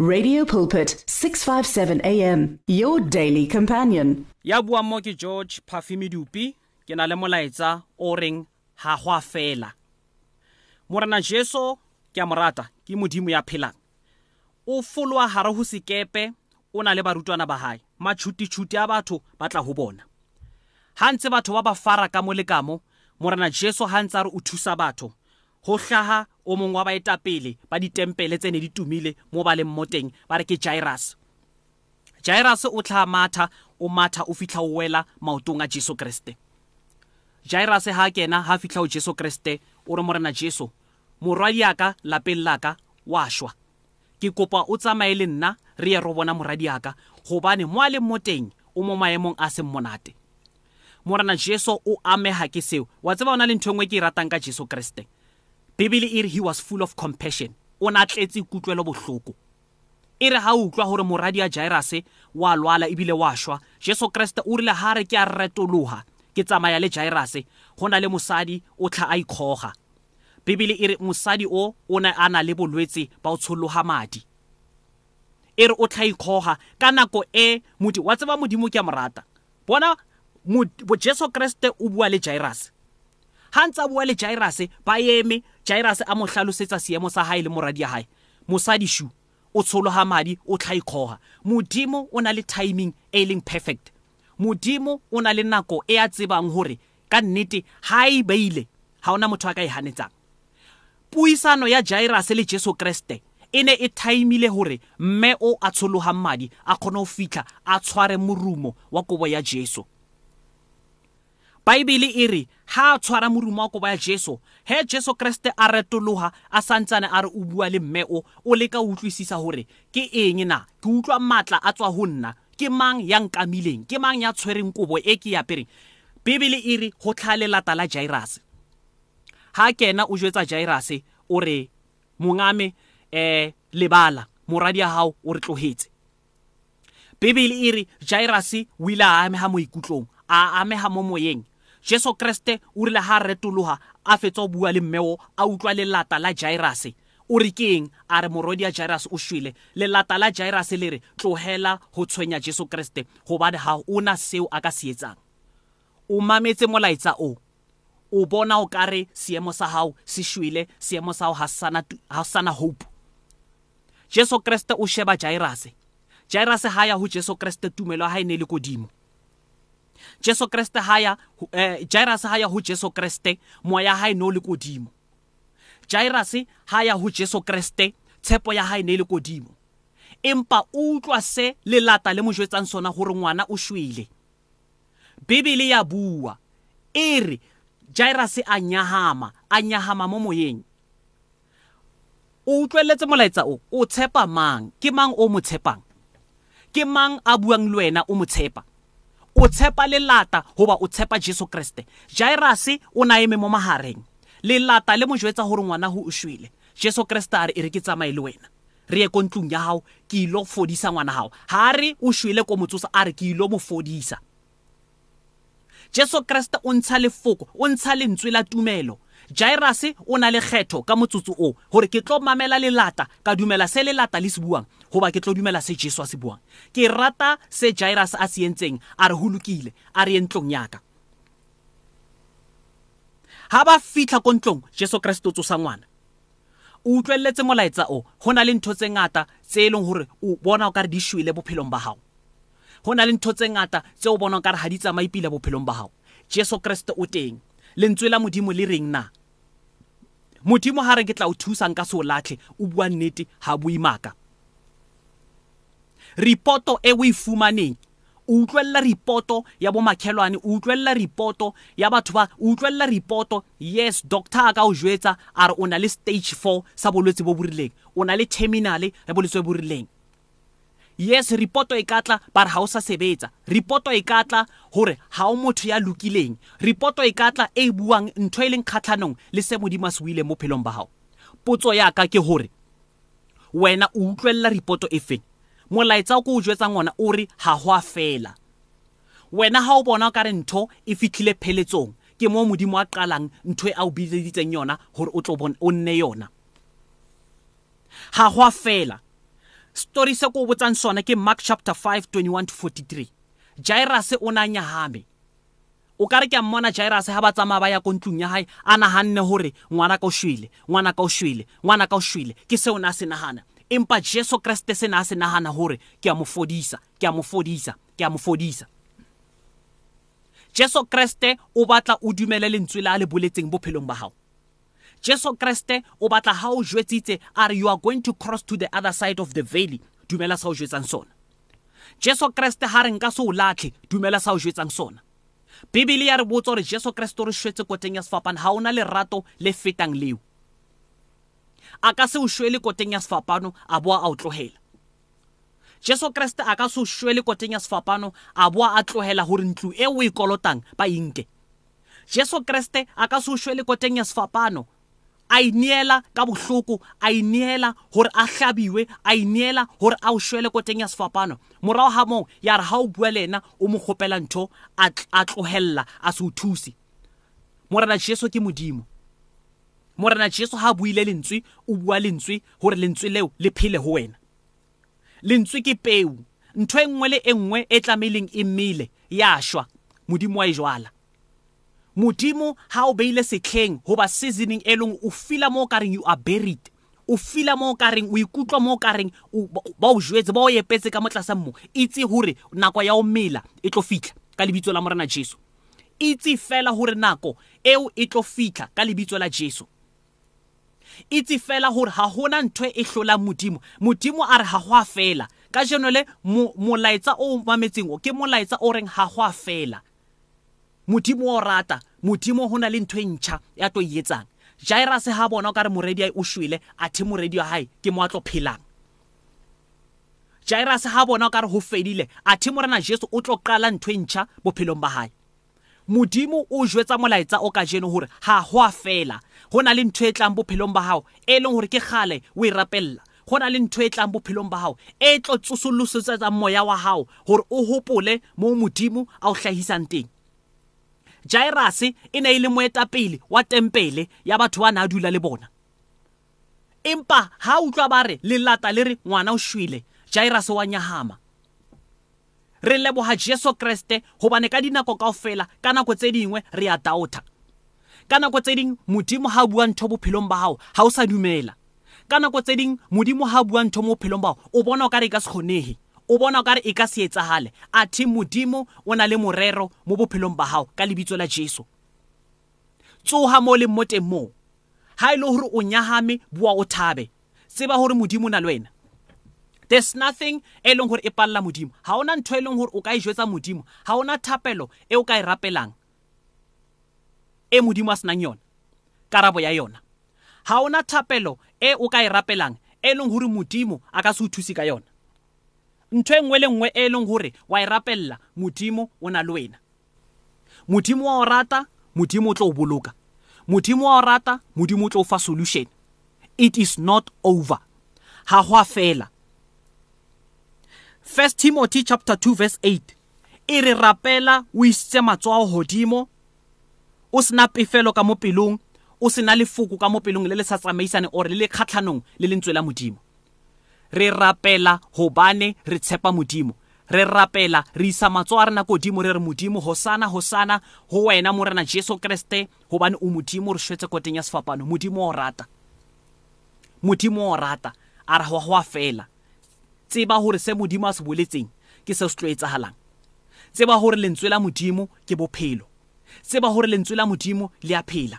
Radio Pulpit 657 AM your daily companion. ya buang mo ke george phafimi dupi ke na le molaetsa o reng ha go a fela. Morena jesu ke a morata ke modimo ya phelang. O folwa hare ho sekepe o na le barutwana ba hae. Matšhutitšhuti a batho ba tla ho bona. Ha ntse batho ba ba fara ka mo le kamo morena jesu ha ntse a re o thusa batho. Ho hlaha o mongwe wa baetapele ba ditempele tse ne di tumile mo ba leng mo teng ba re ke jairus. Jairus o tla matha o matha o fitlha o wela maotong a jesu kreste. Jairus ha a kena ha a fitlha ho jesu kreste o re morena jesu morwadi yaka lapeng laka wa shwa. Ke kopa o tsamaye le nna re ye ro bona moradi yaka gobane mo a leng mo teng o mo maemong a seng monate. Morena jesu o amega ke seo. Wa tseba o na le ntho e nngwe ke e ratang ka jesu kreste? Bibele e re he was full of compassion. O ne a tletse kutlwelo bohloko e re ha o utlwa gore moradi ya jairase wa lwala ebile wa shwa jesu kreste o rile ha re ke a retologa ke tsamaya le jairase go na le mosadi o tlha a ikgoga. Bibele e re mosadi o o ne a na le bolwetse ba o tshologa madi. E re o tlha ikgoga ka nako e modi wa tseba modimo ke a morata bona Mod- bo jesu kreste o bua le jairase ha ntse a bua le jairase ba eme jairase a mo hlalosetsa seemo sa hae le moradi ya hae. Mosadi shu o tshologa madi o tlha ikgoga modimo o na le timing e e leng perfect. Modimo o na le nako e a tsebang gore ka nnete ha e beile ha ona motho a ka e hanetsang. Puisano ya jairase le jesu kreste e ne e thaimile gore mme o a tshologang madi a kgone go fitlha a tshware morumo wa kobo ya jesu. Baebele e re ha a tshwara morumo wa kobo ya jesu he jesu kreste a retologa a santsane a re o bua le mme o o leka o utlwisisa gore ke eng na? Ke utlwa maatla a tswa go nna. Ke mang ya nkamileng? Ke mang ya tshwereng kobo e ke e apereng bibele e re go tlha lelata la jairase ha kena o jwetsa jairase o re mongame um lebala moradi ya gago o re tlogetse bibele e re jairase o ile a amega mo ikutlong a amega mo moyeng jesu kreste o rile ha a retologa a fetsa go bua le mmeo a utlwa lelata la jairase o re ke eng? A re morwadi ya jairus o shwele. Lelata la jairus le re tlogela go tshwenya jesu kreste gobane ga o na seo a ka se etsang. O mametse molaetsa o. O bona o kare seemo sa gago se shwele seemo sa gago ga sana hope. Jesu kreste o sheba jairase jairase ha ya ho jesu kreste tumelo ha e ne le kodimo. Jesu kreste ha ya eh, jairase ha ya ho jesu kreste moya ha e no le kodimo. Jairase ha ya ho jesu kreste tshepo ya hae ne le kodimo. Empa o utlwa se lelata le mo jwetsang sona gore ngwana o shwele. Bibele ya bua e re jairase a nyahama a nyahama mo moyeng. O utlweletse molaetsa o o tshepa mang? Ke mang o mo tshepang? Ke mang a buang le wena o mo tshepa? O tshepa lelata goba o tshepa jesu kreste. Jairase o na eme mo magareng lelata le mo jwetsa gore ngwana go o shwele. Jesu kreste a re e re ke tsamaye le wena. Re ye ko ntlong ya gago ke ilo fodisa ngwana gago ga re o shwele ko motsosa a re ke ilo mo fodisa. Jesu kreste o ntsha lefoko o ntsha lentswe la tumelo. Jairase o na le kgetho ka motsotso o gore ke tlo mamela lelata ka dumela se lelata le se buang. Goba ke tlo dumela se jesu a se buang. Ke rata se jairus a se entseng a re go lokile a re ye ntlong yaka ha ba fitlha ko ntlong jesu kreste o tsosa ngwana. O utlweletse molaetsa o go na le ntho tse ngata tse e leng gore o bona o kare di shwele bophelong ba gago go na le ntho tse ngata tse o bona o kare ga di tsamaipila bophelong ba gago jesu kreste o teng. Lentswe la modimo le reng na? Modimo ha re ke tla o thusa nka se o latlhe o bua nnete ha boimaka ripoto e o e fumaneng. O utlwelela ripoto ya bomakhelwane o utlwelela ripoto ya batho ba o utlwelela ripoto. Yes doctor a ka o jwetsa a re o na le stage 4 sa bolwetse bo bo rileng. O na le terminale ya bolwetse bo bo rileng. Yes ripoto e katla ba re ha o sa sebetsa. Ripoto e katla gore ha o motho ya lokileng. Ripoto e katla e buang ntho e leng kgatlhanong le se modimo a se buile mo phelong ba gago potso yaka ke gore wena o utlwelela ripoto e feng? Molaetsa o ko o jwetsa ngwana o re ha go a fela. Wena ha o bona o ka re ntho e fitlhile pheletsong ke mo modimo a qalang ntho e a o bileditseng yona gore o tlo o nne yona. Ha go a fela. Story se ko o botsang sona ke mark chapter 5 21 to 43 jairus o na nyahame. O ka re ke a mmona jairus ha ba tsamaya ba ya ko ntlong ya hae a nahanne hore ngwana ka o shwele ngwana ka o shwele ngwana ka o shwele. Ke seo na se nahana. Empa jesu kreste se na se nahana hore ke a mo fodisa ke a mo fodisa ke a mo fodisa. Jesu kreste o batla o dumele lentswe la le boletseng bophelong ba hao. Jesu kreste o batla ha o jwetsitse a re you are going to cross to the other side of the valley? Dumela sa o jwetsang sona. Jesu kreste ha re nka se o latlhe dumela sa o jwetsang sona. Bibele ya re botsa gore jesu kreste o re shwetse koteng ya sefapano ga o na lerato le fetang leo. A ka se o shwele koteng ya sefapano a boa a o tlogela jesu kreste a ka se o shwele koteng ya sefapano a boa a tlogela gore ntlo e o e kolotang ba inke jesu kreste a ka se o shwele koteng ya sefapano a ineela ka bohloko a ineela gore a hlabiwe a ineela gore a o shwele ko teng ya sefapano. Morago ga moo ya re ga o bua le ena o mo kgopela ntho a tlogelela a se o thuse. Morena jesu ke modimo. Morena jesu ga a buile lentswe o bua lentswe gore lentswe leo le phele go wena. Lentswe ke peu ntho e nngwe le e nngwe e tlameileng e mmele ya šwa modimo wa e jwala. Modimo ha o beile setlheng hoba seasoning e leng o fila mo ka reng you are buried. O fila mo ka reng o ikutlwa mo ka reng ba o jwetse ba o epetse ka motlasa mmo itse hore nako ya o mela e tlo fitla ka lebitso la morena Jesu. Itse fela hore nako eo e tlo fitla ka lebitso la Jesu. Itse fela hore ha hona ntho e hlola modimo. Modimo a re ha go a fela. Ka jeno le molaetsa o mametseng o ke molaetsa o reng ha go a fela. Modimo o rata. Modimo ho na le ntho e ntšha ya tlo e etsang. Jairus ha bona o ka re moredi a o shwele a the moredi wa hae ke mo a tlo phelang. Jairus ha bona o ka re ho fedile a the morena jesu o tlo qala ntho e ntšha bophelong ba hae. Modimo o jwetsa molaetsa o ka jeno hore ha ho a fela. Ho na le ntho e tlang bophelong ba hao e leng hore ke kgale o e rapella. Go na le ntho e tlang bophelong ba hao e tlo tsosollosetsa moya wa hao hore o hopole mo modimo a o hlahisang teng. Jairus e ne e le moetapele wa tempele ya batho ba na a dula le bona. Empa ha utlwa ba re lelata le re ngwana o shwele Jairus wa nyahama. Re leboga Jesu Kriste hobane ka dinako kaofela ka nako tse dingwe re a doubta ka nako tse ding modimo ha bua ntho bophelong ba hao ha o sa dumela. Ka nako tse ding modimo ha bua ntho mo bophelong ba hao o bona o ka re ka se kgonege o bona o ka re e ka se etsagale a thi modimo o na le morero mo bophelong ba gago ka lebitso la jesu. Tsoga mo leng mo. Teng moo ha e le gore o nyagame bua o thabe. Tseba gore modimo o na le wena. There's nothing e leng gore e palela modimo. Ga ona ntho e leng gore o ka e jwetsa modimo. Ga ona thapelo e o ka e rapelang. E modimo a senang yona karabo ya yona. Ga ona thapelo e o ka e rapelang e leng gore modimo a ka se o thusi ka yona. Ntho engwe le nngwe e leng hore wa e rapella modimo o na le wena. Modimo wa o rata modimo o tlo o boloka. Modimo wa o rata modimo o tlo o fa solution. It is not over. Ha hwa fela. 1 Timothy chapter 2 verse 8 e re rapela o isitse matsoa hodimo o sena pefelo ka mo pelong o sena lefoko ka mo pelong le le sa tsamaisane or le le kgatlhanong le lentswe la modimo? Re rapela hobane re tshepa modimo. Re rapela re isa matso a rena kodimo re re modimo hosana hosana ho wena morena jesu kreste hobane o modimo re shwetse koteng ya sefapano. Modimo o rata. Modimo o rata a re go a fela. Tseba hore se modimo a se boletseng ke se se tlo etsagalang tseba hore lentswe la modimo ke bophelo. Tseba hore lentswe la modimo le a phela.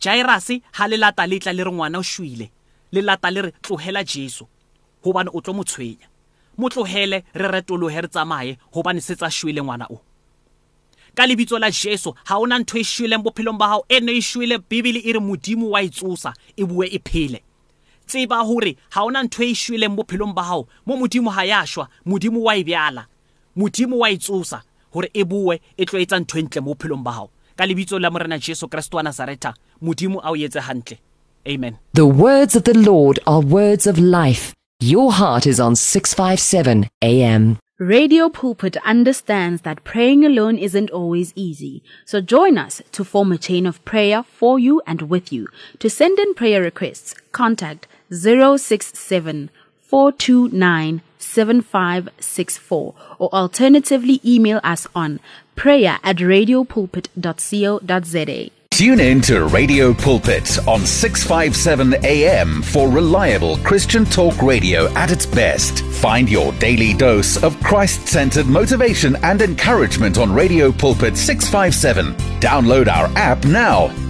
Jairus ha le lata le tla le re ngwana o shwile le lata le re tlogela jesu hobane o tlo mo tshwenya. Mo tlogele re retolohe re tsamaye hobane se tsa shwele ngwana o. Ka lebitso la jesu ha ona ntho e shweleng bophelong ba hao e ne e shwele bibele e re modimo wa e tsosa e bue e phele. Tseba hore ha ona ntho e shweleng bophelong ba hao mo modimo ha ya shwa modimo wa e bjala modimo wa e tsosa hore e bue e tlo etsa ntho ntle mo bophelong ba hao ka lebitso la morena jesu kristo wa nazareta modimo a o etse hantle amen The words of the Lord are words of life. Your heart is on 657 AM. Radio Pulpit understands that praying alone isn't always easy, so join us to form a chain of prayer for you and with you. To send in prayer requests, contact 067 429 7564 or alternatively email us on prayer at radiopulpit.co.za. Tune in to Radio Pulpit on 657 AM for reliable Christian talk radio at its best. Find your daily dose of Christ centered motivation and encouragement on Radio Pulpit 657. Download our app now.